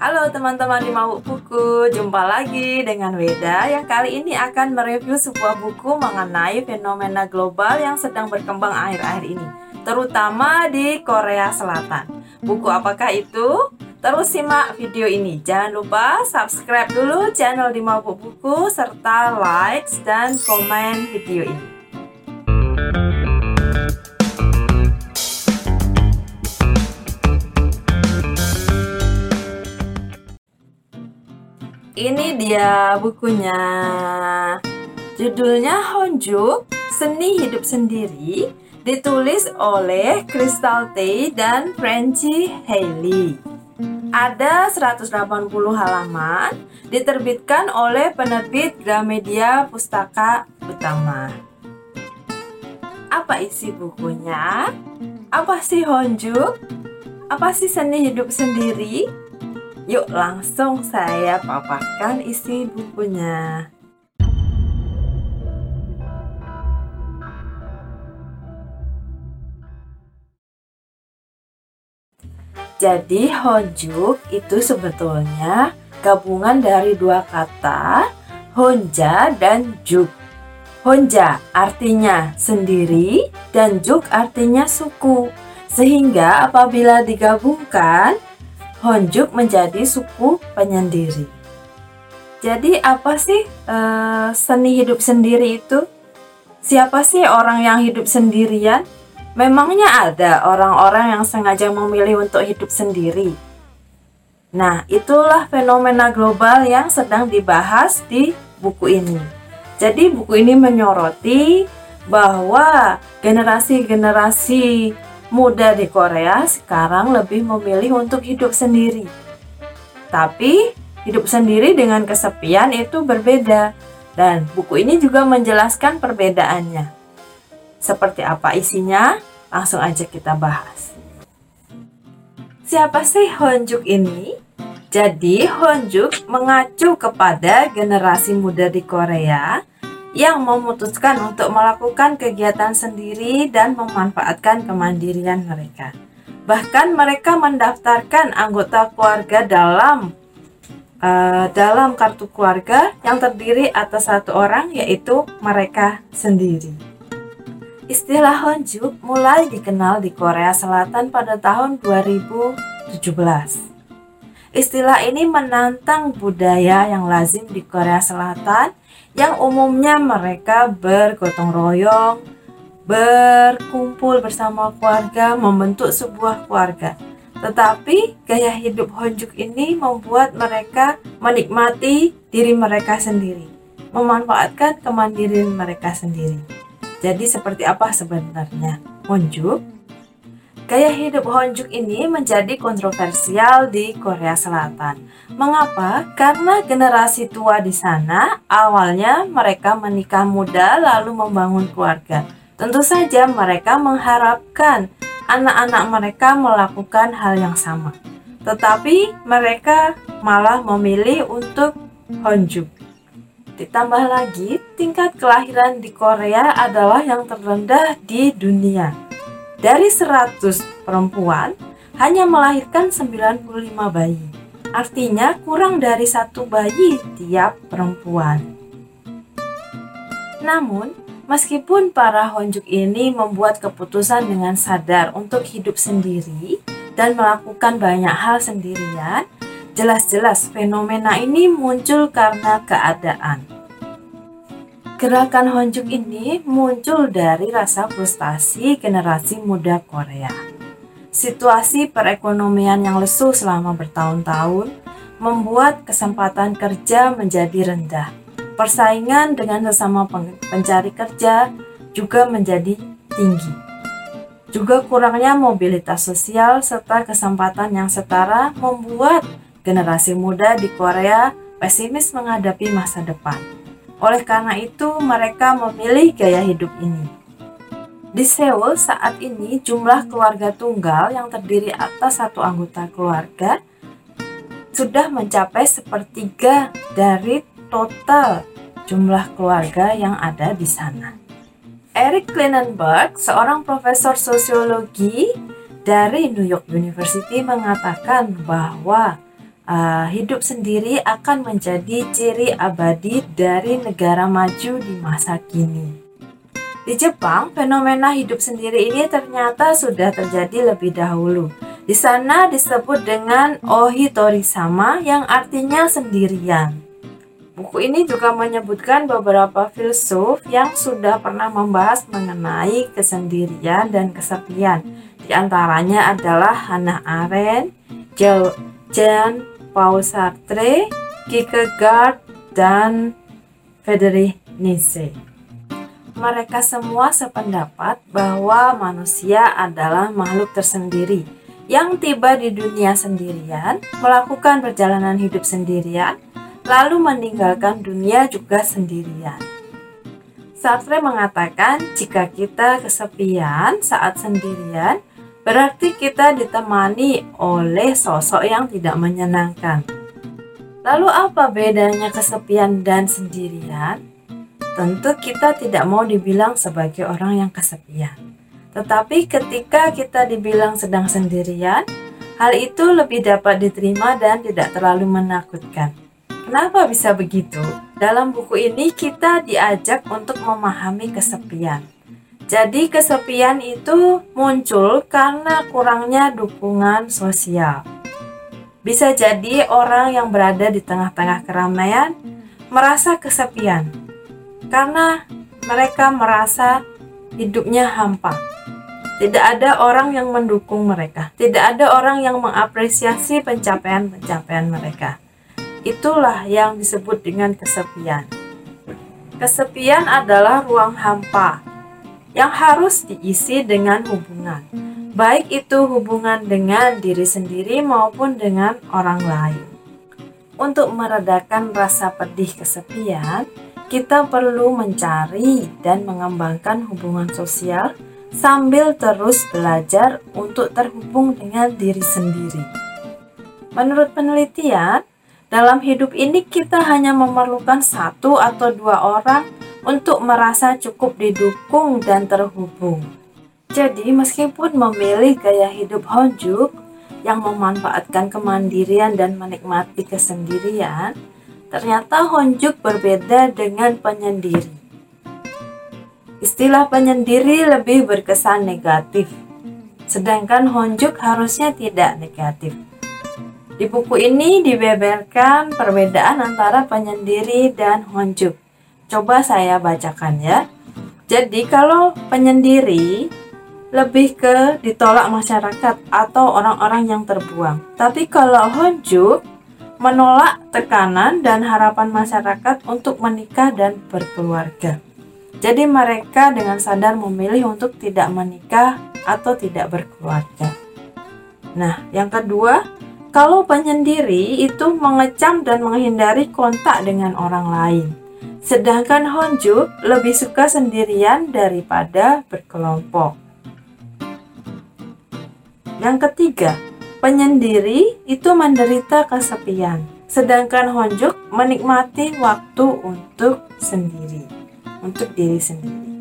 Halo teman-teman di Mabuk Buku, jumpa lagi dengan Weda yang kali ini akan mereview sebuah buku mengenai fenomena global yang sedang berkembang akhir-akhir ini, terutama di Korea Selatan. Buku apakah itu? Terus simak video ini. Jangan lupa subscribe dulu channel di Mabuk Buku serta like dan komen video ini. Ini dia bukunya. Judulnya Honjuk, Seni Hidup Sendiri, ditulis oleh Crystal Tay dan Francie Haley. Ada 180 halaman, diterbitkan oleh penerbit Gramedia Pustaka Utama. Apa isi bukunya? Apa sih Honjuk? Apa sih seni hidup sendiri? Yuk langsung saya paparkan isi bukunya. Jadi honjuk itu sebetulnya gabungan dari dua kata honja dan juk. Honja artinya sendiri dan juk artinya suku. Sehingga apabila digabungkan Honjuk menjadi suku penyendiri. Jadi apa sih uh, seni hidup sendiri itu? Siapa sih orang yang hidup sendirian? Memangnya ada orang-orang yang sengaja memilih untuk hidup sendiri? Nah, itulah fenomena global yang sedang dibahas di buku ini. Jadi buku ini menyoroti bahwa generasi-generasi muda di Korea sekarang lebih memilih untuk hidup sendiri. Tapi hidup sendiri dengan kesepian itu berbeda dan buku ini juga menjelaskan perbedaannya. Seperti apa isinya? Langsung aja kita bahas. Siapa sih Honjuk ini? Jadi Honjuk mengacu kepada generasi muda di Korea yang memutuskan untuk melakukan kegiatan sendiri dan memanfaatkan kemandirian mereka. Bahkan mereka mendaftarkan anggota keluarga dalam uh, dalam kartu keluarga yang terdiri atas satu orang yaitu mereka sendiri. Istilah Honjuk mulai dikenal di Korea Selatan pada tahun 2017. Istilah ini menantang budaya yang lazim di Korea Selatan yang umumnya mereka bergotong royong, berkumpul bersama keluarga, membentuk sebuah keluarga. Tetapi gaya hidup Honjuk ini membuat mereka menikmati diri mereka sendiri, memanfaatkan kemandirian mereka sendiri. Jadi seperti apa sebenarnya Honjuk? Gaya hidup Honjuk ini menjadi kontroversial di Korea Selatan. Mengapa? Karena generasi tua di sana awalnya mereka menikah muda lalu membangun keluarga. Tentu saja mereka mengharapkan anak-anak mereka melakukan hal yang sama. Tetapi mereka malah memilih untuk Honjuk. Ditambah lagi, tingkat kelahiran di Korea adalah yang terendah di dunia dari 100 perempuan hanya melahirkan 95 bayi. Artinya kurang dari satu bayi tiap perempuan. Namun, meskipun para honjuk ini membuat keputusan dengan sadar untuk hidup sendiri dan melakukan banyak hal sendirian, jelas-jelas fenomena ini muncul karena keadaan Gerakan Honjuk ini muncul dari rasa frustasi generasi muda Korea. Situasi perekonomian yang lesu selama bertahun-tahun membuat kesempatan kerja menjadi rendah. Persaingan dengan sesama pencari kerja juga menjadi tinggi. Juga kurangnya mobilitas sosial serta kesempatan yang setara membuat generasi muda di Korea pesimis menghadapi masa depan. Oleh karena itu, mereka memilih gaya hidup ini. Di Seoul saat ini jumlah keluarga tunggal yang terdiri atas satu anggota keluarga sudah mencapai sepertiga dari total jumlah keluarga yang ada di sana. Eric Klinenberg, seorang profesor sosiologi dari New York University mengatakan bahwa uh, hidup sendiri akan menjadi ciri abadi dari negara maju di masa kini. Di Jepang, fenomena hidup sendiri ini ternyata sudah terjadi lebih dahulu. Di sana disebut dengan Ohitori-sama yang artinya sendirian. Buku ini juga menyebutkan beberapa filsuf yang sudah pernah membahas mengenai kesendirian dan kesepian. Di antaranya adalah Hannah Arendt, Jean Paul Sartre, Kierkegaard, dan Friedrich Nietzsche. Mereka semua sependapat bahwa manusia adalah makhluk tersendiri yang tiba di dunia sendirian, melakukan perjalanan hidup sendirian, lalu meninggalkan dunia juga sendirian. Sartre mengatakan, jika kita kesepian saat sendirian, berarti kita ditemani oleh sosok yang tidak menyenangkan. Lalu apa bedanya kesepian dan sendirian? Tentu kita tidak mau dibilang sebagai orang yang kesepian. Tetapi ketika kita dibilang sedang sendirian, hal itu lebih dapat diterima dan tidak terlalu menakutkan. Kenapa bisa begitu? Dalam buku ini kita diajak untuk memahami kesepian. Jadi kesepian itu muncul karena kurangnya dukungan sosial. Bisa jadi orang yang berada di tengah-tengah keramaian merasa kesepian karena mereka merasa hidupnya hampa. Tidak ada orang yang mendukung mereka. Tidak ada orang yang mengapresiasi pencapaian-pencapaian mereka. Itulah yang disebut dengan kesepian. Kesepian adalah ruang hampa yang harus diisi dengan hubungan, baik itu hubungan dengan diri sendiri maupun dengan orang lain. Untuk meredakan rasa pedih kesepian, kita perlu mencari dan mengembangkan hubungan sosial sambil terus belajar untuk terhubung dengan diri sendiri. Menurut penelitian, dalam hidup ini kita hanya memerlukan satu atau dua orang untuk merasa cukup didukung dan terhubung. Jadi, meskipun memilih gaya hidup Honjuk yang memanfaatkan kemandirian dan menikmati kesendirian, ternyata Honjuk berbeda dengan penyendiri. Istilah penyendiri lebih berkesan negatif, sedangkan Honjuk harusnya tidak negatif. Di buku ini dibeberkan perbedaan antara penyendiri dan Honjuk. Coba saya bacakan ya. Jadi kalau penyendiri lebih ke ditolak masyarakat atau orang-orang yang terbuang. Tapi kalau Honju menolak tekanan dan harapan masyarakat untuk menikah dan berkeluarga. Jadi mereka dengan sadar memilih untuk tidak menikah atau tidak berkeluarga. Nah, yang kedua, kalau penyendiri itu mengecam dan menghindari kontak dengan orang lain. Sedangkan Honju lebih suka sendirian daripada berkelompok. Yang ketiga, penyendiri itu menderita kesepian, sedangkan Honjuk menikmati waktu untuk sendiri, untuk diri sendiri.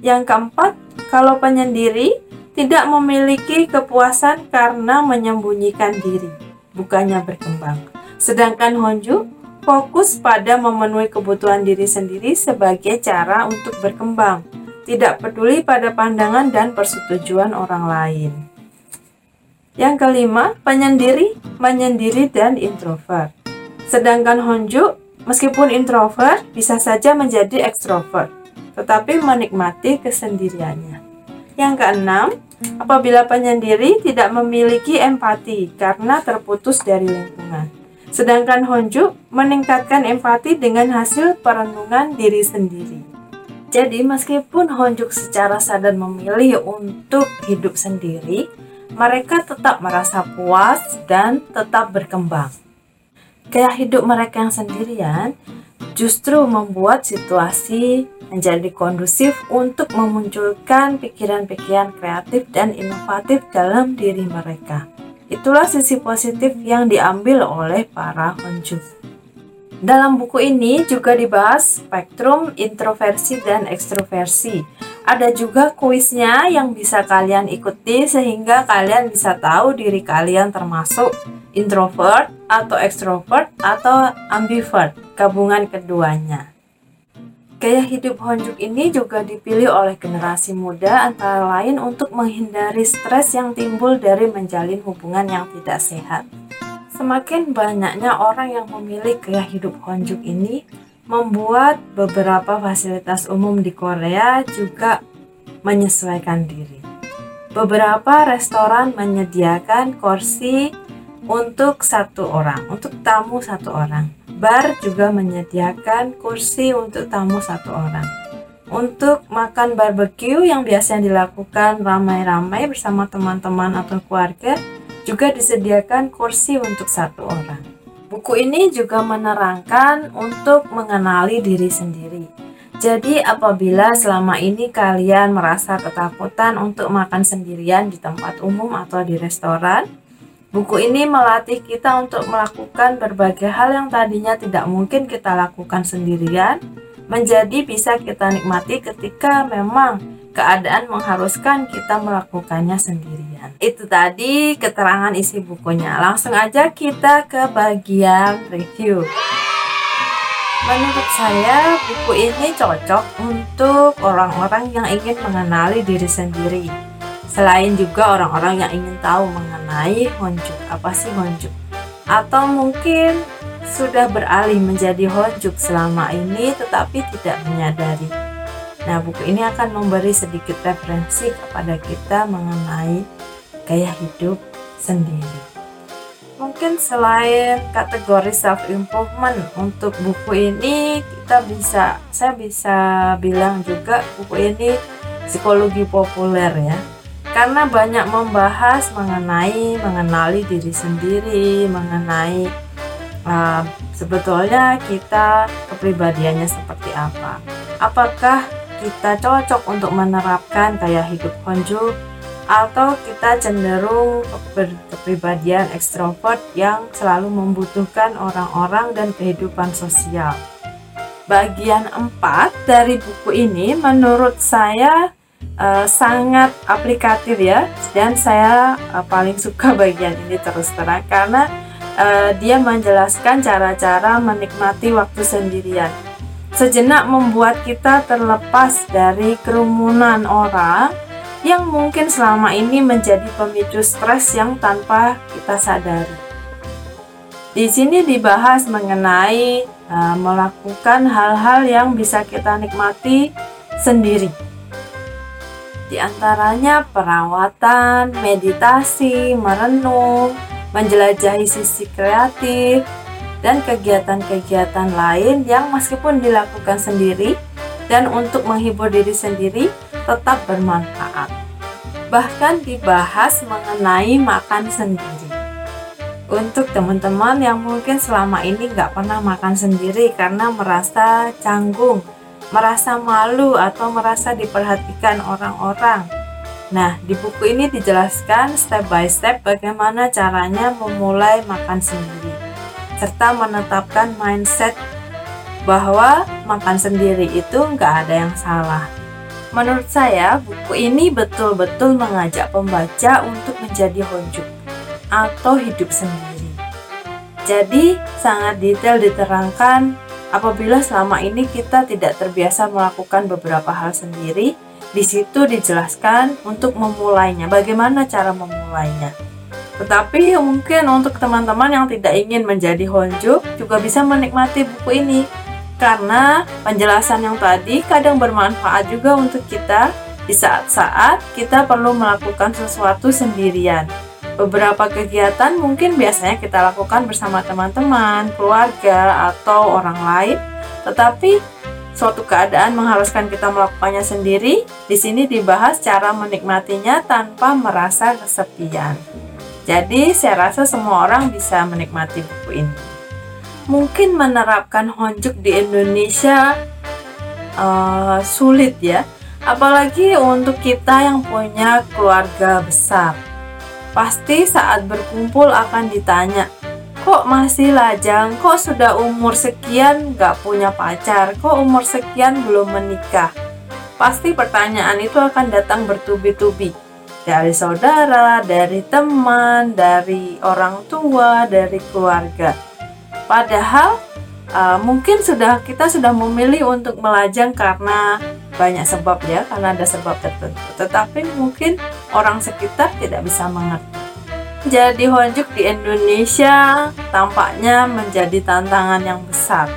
Yang keempat, kalau penyendiri tidak memiliki kepuasan karena menyembunyikan diri, bukannya berkembang. Sedangkan Honju fokus pada memenuhi kebutuhan diri sendiri sebagai cara untuk berkembang, tidak peduli pada pandangan dan persetujuan orang lain. Yang kelima, penyendiri, menyendiri dan introvert. Sedangkan Honju, meskipun introvert, bisa saja menjadi ekstrovert, tetapi menikmati kesendiriannya. Yang keenam, apabila penyendiri tidak memiliki empati karena terputus dari lingkungan. Sedangkan Honju meningkatkan empati dengan hasil perenungan diri sendiri. Jadi meskipun Honjuk secara sadar memilih untuk hidup sendiri, mereka tetap merasa puas dan tetap berkembang. Gaya hidup mereka yang sendirian justru membuat situasi menjadi kondusif untuk memunculkan pikiran-pikiran kreatif dan inovatif dalam diri mereka. Itulah sisi positif yang diambil oleh para Honju. Dalam buku ini juga dibahas spektrum introversi dan ekstroversi. Ada juga kuisnya yang bisa kalian ikuti sehingga kalian bisa tahu diri kalian termasuk introvert atau extrovert atau ambivert, gabungan keduanya. Gaya hidup Honjuk ini juga dipilih oleh generasi muda antara lain untuk menghindari stres yang timbul dari menjalin hubungan yang tidak sehat. Semakin banyaknya orang yang memilih gaya hidup Honjuk ini membuat beberapa fasilitas umum di Korea juga menyesuaikan diri. Beberapa restoran menyediakan kursi untuk satu orang, untuk tamu satu orang. Bar juga menyediakan kursi untuk tamu satu orang. Untuk makan barbeque yang biasanya dilakukan ramai-ramai bersama teman-teman atau keluarga, juga disediakan kursi untuk satu orang. Buku ini juga menerangkan untuk mengenali diri sendiri. Jadi, apabila selama ini kalian merasa ketakutan untuk makan sendirian di tempat umum atau di restoran, buku ini melatih kita untuk melakukan berbagai hal yang tadinya tidak mungkin kita lakukan sendirian, menjadi bisa kita nikmati ketika memang keadaan mengharuskan kita melakukannya sendirian. Itu tadi keterangan isi bukunya. Langsung aja kita ke bagian review. Menurut saya, buku ini cocok untuk orang-orang yang ingin mengenali diri sendiri. Selain juga orang-orang yang ingin tahu mengenai honjuk, apa sih honjuk? Atau mungkin sudah beralih menjadi honjuk selama ini tetapi tidak menyadari Nah, buku ini akan memberi sedikit referensi kepada kita mengenai gaya hidup sendiri. Mungkin selain kategori self improvement untuk buku ini kita bisa saya bisa bilang juga buku ini psikologi populer ya. Karena banyak membahas mengenai mengenali diri sendiri, mengenai uh, sebetulnya kita kepribadiannya seperti apa. Apakah kita cocok untuk menerapkan gaya hidup Honju atau kita cenderung berkepribadian ekstrovert yang selalu membutuhkan orang-orang dan kehidupan sosial. Bagian 4 dari buku ini menurut saya uh, sangat aplikatif ya dan saya uh, paling suka bagian ini terus terang karena uh, dia menjelaskan cara-cara menikmati waktu sendirian sejenak membuat kita terlepas dari kerumunan orang yang mungkin selama ini menjadi pemicu stres yang tanpa kita sadari. Di sini dibahas mengenai uh, melakukan hal-hal yang bisa kita nikmati sendiri. Di antaranya perawatan, meditasi, merenung, menjelajahi sisi kreatif, dan kegiatan-kegiatan lain yang meskipun dilakukan sendiri dan untuk menghibur diri sendiri tetap bermanfaat. Bahkan dibahas mengenai makan sendiri. Untuk teman-teman yang mungkin selama ini nggak pernah makan sendiri karena merasa canggung, merasa malu atau merasa diperhatikan orang-orang. Nah, di buku ini dijelaskan step by step bagaimana caranya memulai makan sendiri serta menetapkan mindset bahwa makan sendiri itu nggak ada yang salah. Menurut saya, buku ini betul-betul mengajak pembaca untuk menjadi honjuk atau hidup sendiri. Jadi, sangat detail diterangkan apabila selama ini kita tidak terbiasa melakukan beberapa hal sendiri, di situ dijelaskan untuk memulainya, bagaimana cara memulainya. Tetapi mungkin untuk teman-teman yang tidak ingin menjadi honjo juga bisa menikmati buku ini karena penjelasan yang tadi kadang bermanfaat juga untuk kita di saat-saat kita perlu melakukan sesuatu sendirian. Beberapa kegiatan mungkin biasanya kita lakukan bersama teman-teman, keluarga, atau orang lain, tetapi suatu keadaan mengharuskan kita melakukannya sendiri. Di sini dibahas cara menikmatinya tanpa merasa kesepian. Jadi saya rasa semua orang bisa menikmati buku ini. Mungkin menerapkan honjuk di Indonesia uh, sulit ya, apalagi untuk kita yang punya keluarga besar. Pasti saat berkumpul akan ditanya, kok masih lajang, kok sudah umur sekian gak punya pacar, kok umur sekian belum menikah. Pasti pertanyaan itu akan datang bertubi-tubi dari saudara, dari teman, dari orang tua, dari keluarga. Padahal uh, mungkin sudah kita sudah memilih untuk melajang karena banyak sebab ya, karena ada sebab tertentu. Tetapi mungkin orang sekitar tidak bisa mengerti. Jadi honjuk di Indonesia tampaknya menjadi tantangan yang besar.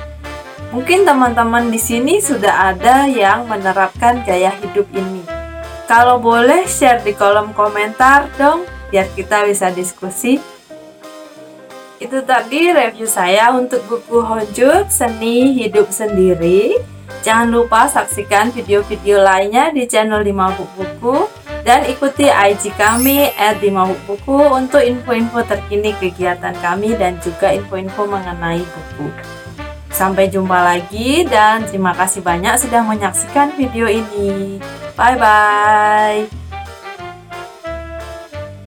Mungkin teman-teman di sini sudah ada yang menerapkan gaya hidup ini. Kalau boleh share di kolom komentar dong, biar kita bisa diskusi. Itu tadi review saya untuk buku Honjuk Seni Hidup Sendiri. Jangan lupa saksikan video-video lainnya di channel 5 Buku dan ikuti IG kami at Buku untuk info-info terkini kegiatan kami dan juga info-info mengenai buku. Sampai jumpa lagi dan terima kasih banyak sudah menyaksikan video ini. Bye bye.